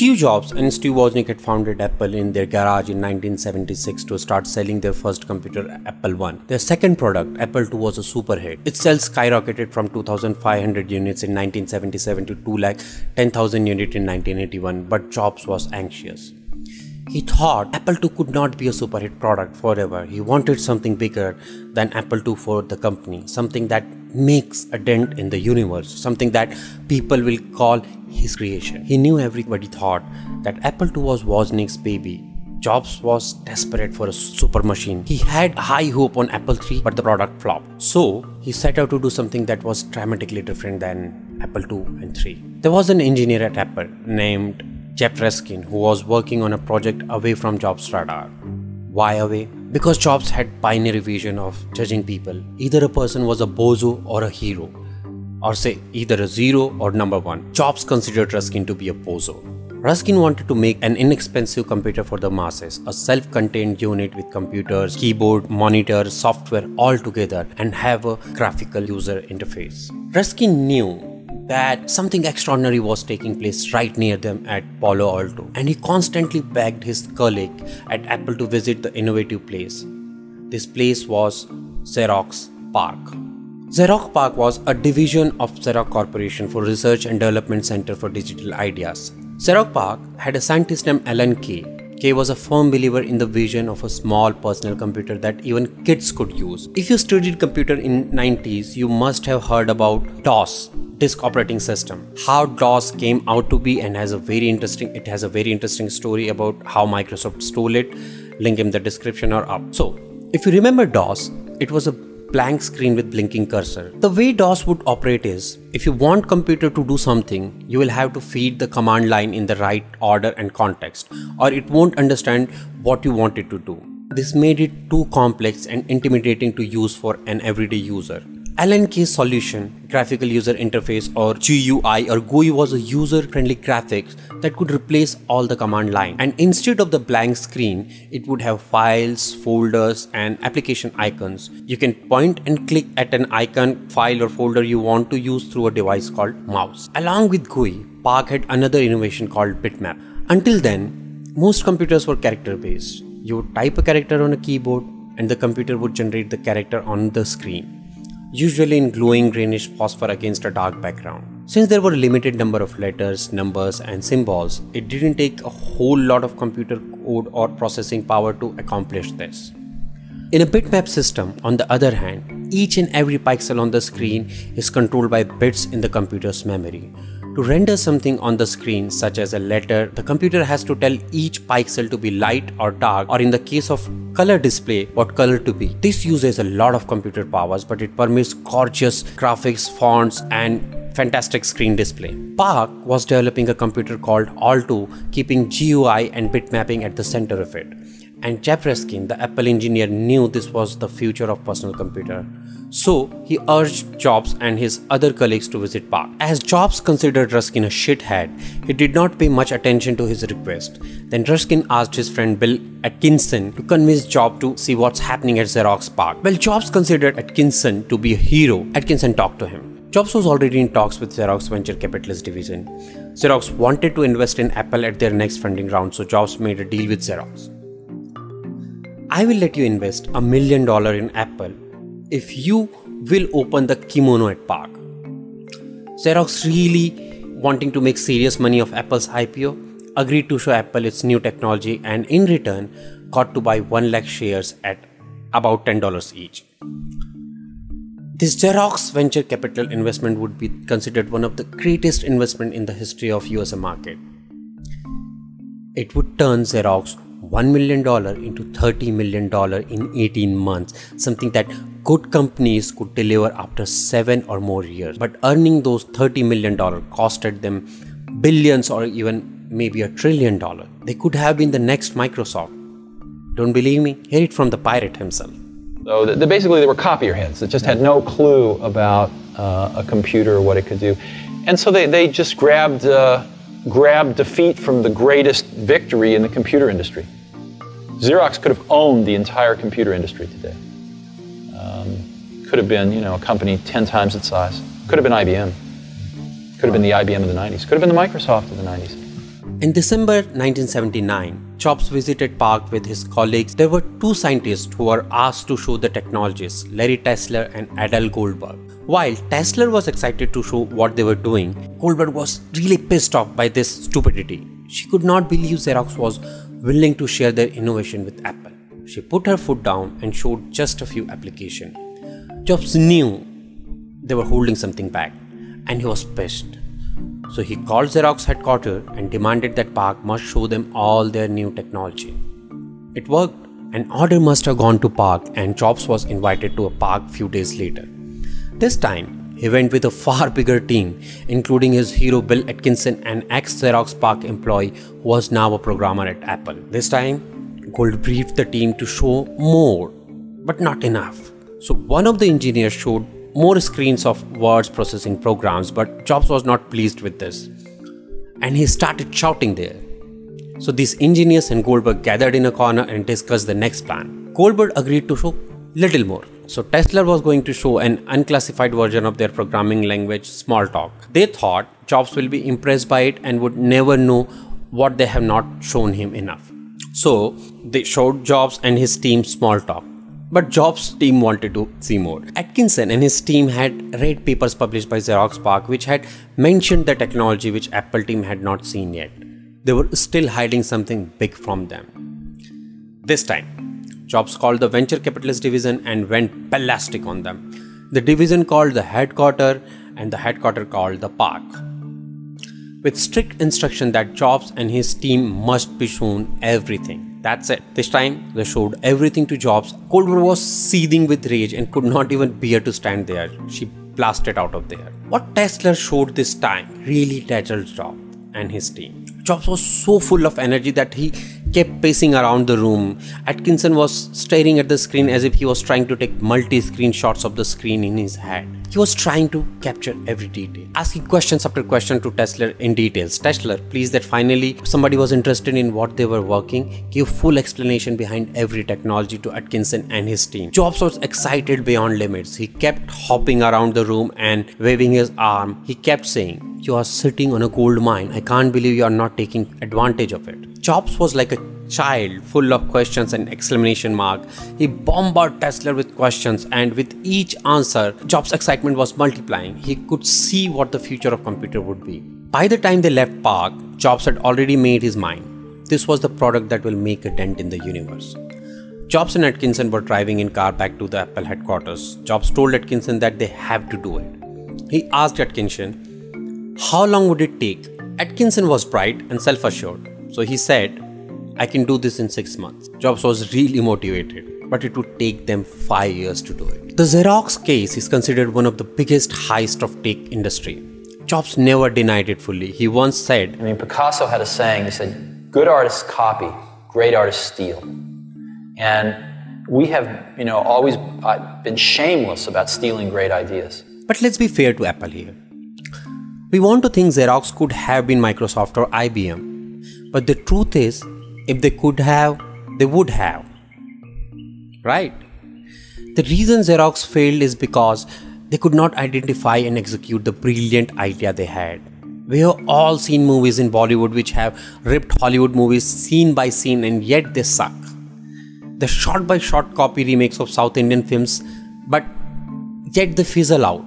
Steve Jobs and Steve Wozniak had founded Apple in their garage in 1976 to start selling their first computer, Apple I. Their second product, Apple II, was a super hit. Its sales skyrocketed from 2,500 units in 1977 to 2,10,000 units in 1981, but Jobs was anxious. He thought Apple II could not be a super hit product forever. He wanted something bigger than Apple II for the company, something that makes a dent in the universe, something that people will call his creation. He knew everybody thought that Apple II was Wozniak's baby. Jobs was desperate for a super machine. He had high hope on Apple III, but the product flopped. So, he set out to do something that was dramatically different than Apple II and III. There was an engineer at Apple named Jeff Raskin, who was working on a project away from Jobs' radar. Why away? Because Jobs had binary vision of judging people. Either a person was a bozo or a hero, or say either a zero or number one. Jobs considered Raskin to be a bozo. Raskin wanted to make an inexpensive computer for the masses, a self-contained unit with computers, keyboard, monitor, software all together and have a graphical user interface. Raskin knew that something extraordinary was taking place right near them at Palo Alto, and he constantly begged his colleague at Apple to visit the innovative place. This place was Xerox PARC. Xerox PARC was a division of Xerox Corporation for Research and Development Center for Digital Ideas. Xerox PARC had a scientist named Alan Kay Kay was a firm believer in the vision of a small personal computer that even kids could use. If you studied computer in 90s, you must have heard about DOS, disk operating system. How DOS came out to be and has a very interesting it has a very interesting story about how Microsoft stole it. Link in the description or up. So, if you remember DOS, it was a blank screen with blinking cursor. The way DOS would operate is, if you want computer to do something, you will have to feed the command line in the right order and context, or it won't understand what you want it to do. This made it too complex and intimidating to use for an everyday user. Kay's solution, Graphical User Interface or GUI or GUI was a user-friendly graphics that could replace all the command line. And instead of the blank screen, it would have files, folders and application icons. You can point and click at an icon, file or folder you want to use through a device called mouse. Along with GUI, PARC had another innovation called bitmap. Until then, most computers were character based. You would type a character on a keyboard and the computer would generate the character on the screen usually in glowing greenish phosphor against a dark background. Since there were a limited number of letters, numbers and symbols, it didn't take a whole lot of computer code or processing power to accomplish this. In a bitmap system, on the other hand, each and every pixel on the screen is controlled by bits in the computer's memory. To render something on the screen, such as a letter, the computer has to tell each pixel to be light or dark, or in the case of color display, what color to be. This uses a lot of computer powers, but it permits gorgeous graphics, fonts, and fantastic screen display. PARC was developing a computer called Alto, keeping GUI and bitmapping at the center of it. And Jeff Raskin, the Apple engineer, knew this was the future of personal computer. So he urged Jobs and his other colleagues to visit PARC. As Jobs considered Raskin a shithead, he did not pay much attention to his request. Then Raskin asked his friend Bill Atkinson to convince Jobs to see what's happening at Xerox PARC. Well, Jobs considered Atkinson to be a hero. Atkinson talked to him. Jobs was already in talks with Xerox Venture Capitalist Division. Xerox wanted to invest in Apple at their next funding round, so Jobs made a deal with Xerox. I will let you invest a million dollar in Apple if you will open the kimono at PARC. Xerox really wanting to make serious money of Apple's IPO agreed to show Apple its new technology and in return got to buy 1 lakh shares at about $10 each. This Xerox venture capital investment would be considered one of the greatest investment in the history of US market. It would turn Xerox $1 million into $30 million in 18 months, something that good companies could deliver after 7 or more years. But earning those $30 million costed them billions or even maybe a trillion dollar. They could have been the next Microsoft. Don't believe me? Hear it from the pirate himself. So the, the, basically, they were copier heads that just had no clue about uh, a computer or what it could do. And so they, they just grabbed, uh, grabbed defeat from the greatest victory in the computer industry. Xerox could have owned the entire computer industry today. Um, could have been, you know, a company 10 times its size. Could have been IBM. Could have been the IBM of the 90s. Could have been the Microsoft of the 90s. In December 1979, Jobs visited PARC with his colleagues. There were two scientists who were asked to show the technologies, Larry Tesler and Adele Goldberg. While Tesler was excited to show what they were doing, Goldberg was really pissed off by this stupidity. She could not believe Xerox was willing to share their innovation with Apple. She put her foot down and showed just a few applications. Jobs knew they were holding something back and he was pissed. So he called Xerox headquarters and demanded that PARC must show them all their new technology. It worked. An order must have gone to PARC and Jobs was invited to a PARC few days later. This time, he went with a far bigger team, including his hero Bill Atkinson, an ex Xerox PARC employee who was now a programmer at Apple. This time, Gold briefed the team to show more, but not enough. So one of the engineers showed more screens of words processing programs, but Jobs was not pleased with this. And he started shouting there. So these engineers and Goldberg gathered in a corner and discussed the next plan. Goldberg agreed to show little more. So Tesler was going to show an unclassified version of their programming language Smalltalk. They thought Jobs will be impressed by it and would never know what they have not shown him enough. So they showed Jobs and his team Smalltalk. But Jobs' team wanted to see more. Atkinson and his team had read papers published by Xerox PARC which had mentioned the technology which Apple team had not seen yet. They were still hiding something big from them. This time, Jobs called the venture capitalist division and went ballistic on them. The division called the headquarter and the headquarter called the PARC. With strict instruction that Jobs and his team must be shown everything. That's it. This time they showed everything to Jobs. Goldberg was seething with rage and could not even bear to stand there. She blasted out of there. What Tesler showed this time really dazzled Jobs and his team. Jobs was so full of energy that he kept pacing around the room. Atkinson was staring at the screen as if he was trying to take multi screen shots of the screen in his head. He was trying to capture every detail, asking questions after question to Tesler in details. Tesler, pleased that finally somebody was interested in what they were working, gave full explanation behind every technology to Atkinson and his team. Jobs was excited beyond limits. He kept hopping around the room and waving his arm. He kept saying, You are sitting on a gold mine. I can't believe you are not taking advantage of it. Jobs was like a child full of questions and exclamation mark. He bombarded Tesler with questions and with each answer, Jobs' excitement was multiplying. He could see what the future of computer would be. By the time they left PARC, Jobs had already made his mind. This was the product that will make a dent in the universe. Jobs and Atkinson were driving in car back to the Apple headquarters. Jobs told Atkinson that they have to do it. He asked Atkinson, how long would it take? Atkinson was bright and self-assured. So he said, I can do this in six months. Jobs was really motivated, but it would take them five years to do it. The Xerox case is considered one of the biggest heist of tech industry. Jobs never denied it fully. He once said, I mean, Picasso had a saying, he said, good artists copy, great artists steal. And we have, you know, always uh, been shameless about stealing great ideas. But let's be fair to Apple here. We want to think Xerox could have been Microsoft or IBM. But the truth is, if they could have, they would have. Right? The reason Xerox failed is because they could not identify and execute the brilliant idea they had. We have all seen movies in Bollywood which have ripped Hollywood movies scene by scene and yet they suck. The shot by shot copy remakes of South Indian films, but yet they fizzle out.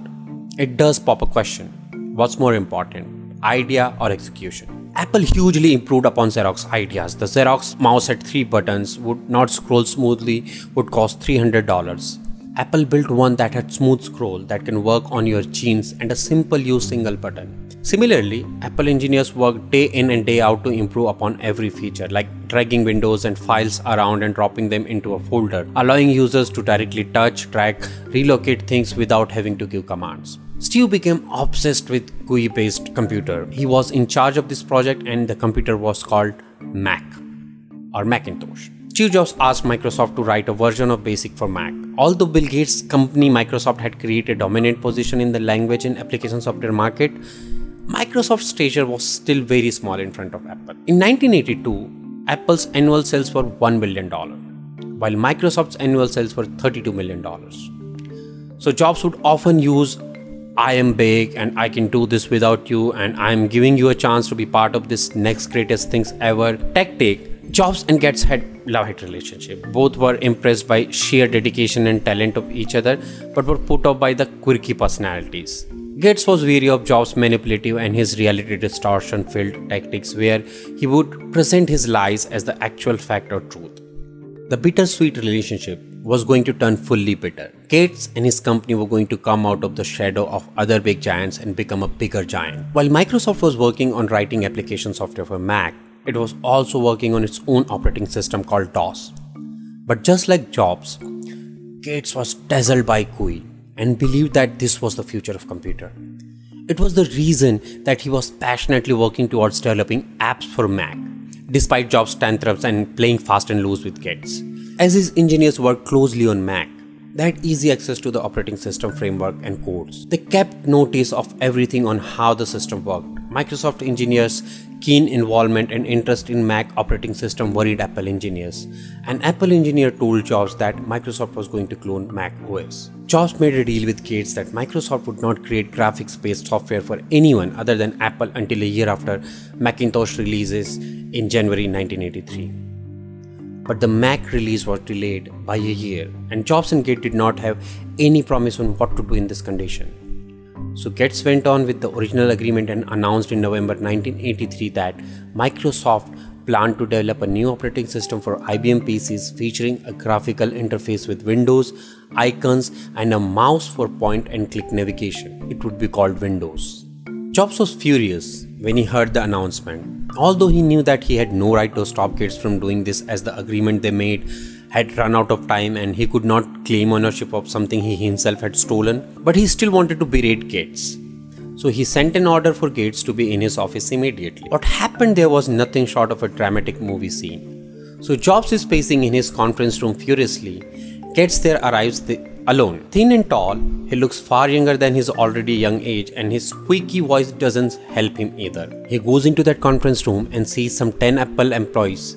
It does pop a question what's more important, idea or execution? Apple hugely improved upon Xerox ideas. The Xerox mouse had three buttons, would not scroll smoothly, would cost $300. Apple built one that had smooth scroll that can work on your jeans and a simple use single button. Similarly, Apple engineers worked day in and day out to improve upon every feature, like dragging windows and files around and dropping them into a folder, allowing users to directly touch, drag, relocate things without having to give commands. Steve became obsessed with GUI based computer. He was in charge of this project and the computer was called Mac or Macintosh. Steve Jobs asked Microsoft to write a version of BASIC for Mac. Although Bill Gates' company Microsoft had created a dominant position in the language and application software market, Microsoft's stature was still very small in front of Apple. In 1982, Apple's annual sales were $1 billion, while Microsoft's annual sales were $32 million. So Jobs would often use I am big and I can do this without you, and I'm giving you a chance to be part of this next greatest things ever tactic, Jobs and Gates had love-hate relationship. Both were impressed by sheer dedication and talent of each other, but were put off by the quirky personalities. Gates was weary of Jobs' manipulative and his reality distortion filled tactics, where he would present his lies as the actual fact or truth. The bittersweet relationship was going to turn fully bitter. Gates and his company were going to come out of the shadow of other big giants and become a bigger giant. While Microsoft was working on writing application software for Mac, it was also working on its own operating system called DOS. But just like Jobs, Gates was dazzled by GUI and believed that this was the future of computer. It was the reason that he was passionately working towards developing apps for Mac, despite Jobs' tantrums and playing fast and loose with kids. As his engineers worked closely on Mac, they had easy access to the operating system framework and codes. They kept notice of everything on how the system worked. Microsoft engineers' keen involvement and interest in Mac operating system worried Apple engineers. An Apple engineer told Jobs that Microsoft was going to clone Mac OS. Jobs made a deal with Gates that Microsoft would not create graphics based software for anyone other than Apple until a year after Macintosh releases in January 1983 but the Mac release was delayed by a year, and Jobs and Gates did not have any promise on what to do in this condition. So Gates went on with the original agreement and announced in November 1983 that Microsoft planned to develop a new operating system for IBM PCs featuring a graphical interface with windows, icons, and a mouse for point and click navigation. It would be called Windows. Jobs was furious when he heard the announcement. Although he knew that he had no right to stop Gates from doing this as the agreement they made had run out of time and he could not claim ownership of something he himself had stolen, but he still wanted to berate Gates. So he sent an order for Gates to be in his office immediately. What happened there was nothing short of a dramatic movie scene. So Jobs is pacing in his conference room furiously. Gates there arrives the alone. Thin and tall, he looks far younger than his already young age, and his squeaky voice doesn't help him either. He goes into that conference room and sees some 10 Apple employees.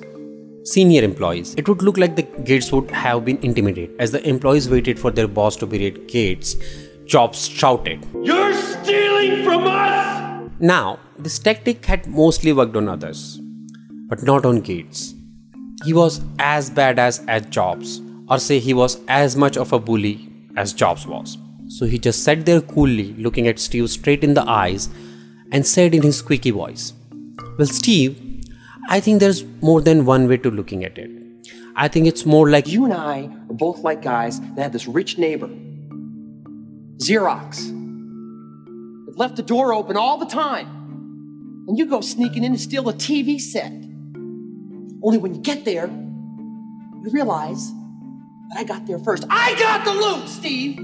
Senior employees. It would look like the Gates would have been intimidated. As the employees waited for their boss to berate Gates, Jobs shouted, You're stealing from us! Now, this tactic had mostly worked on others, but not on Gates. He was as bad as, as Jobs or say he was as much of a bully as Jobs was. So he just sat there coolly, looking at Steve straight in the eyes, and said in his squeaky voice, Well, Steve, I think there's more than one way to looking at it. I think it's more like You and I are both like guys that had this rich neighbor, Xerox, that left the door open all the time. And you go sneaking in to steal a TV set. Only when you get there, you realize that I got there first. I got the loot, Steve!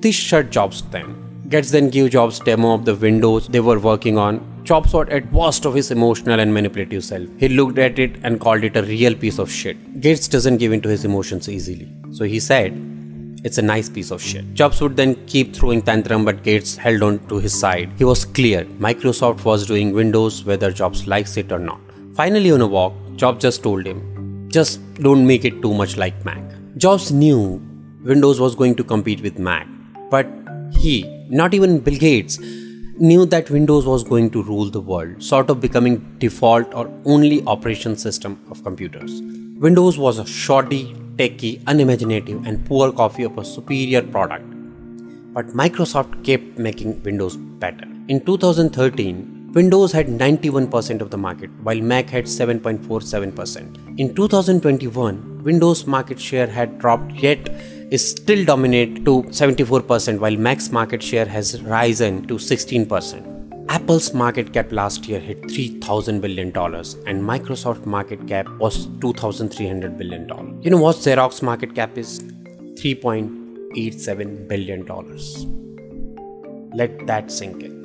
This shut Jobs then. Gates then give Jobs demo of the windows they were working on. Jobs was at worst of his emotional and manipulative self. He looked at it and called it a real piece of shit. Gates doesn't give in to his emotions easily. So he said, it's a nice piece of shit. Jobs would then keep throwing tantrum, but Gates held on to his side. He was clear Microsoft was doing Windows whether Jobs likes it or not. Finally, on a walk, Jobs just told him, just don't make it too much like Mac. Jobs knew Windows was going to compete with Mac, but he, not even Bill Gates, knew that Windows was going to rule the world, sort of becoming default or only operation system of computers. Windows was a shoddy, techy, unimaginative, and poor copy of a superior product. But Microsoft kept making Windows better. In 2013, Windows had 91% of the market, while Mac had 7.47%. In 2021, Windows market share had dropped yet is still dominate to 74% while Mac's market share has risen to 16%. Apple's market cap last year hit $3,000 billion and Microsoft market cap was $2,300 billion. You know what Xerox market cap is? $3.87 billion. Let that sink in.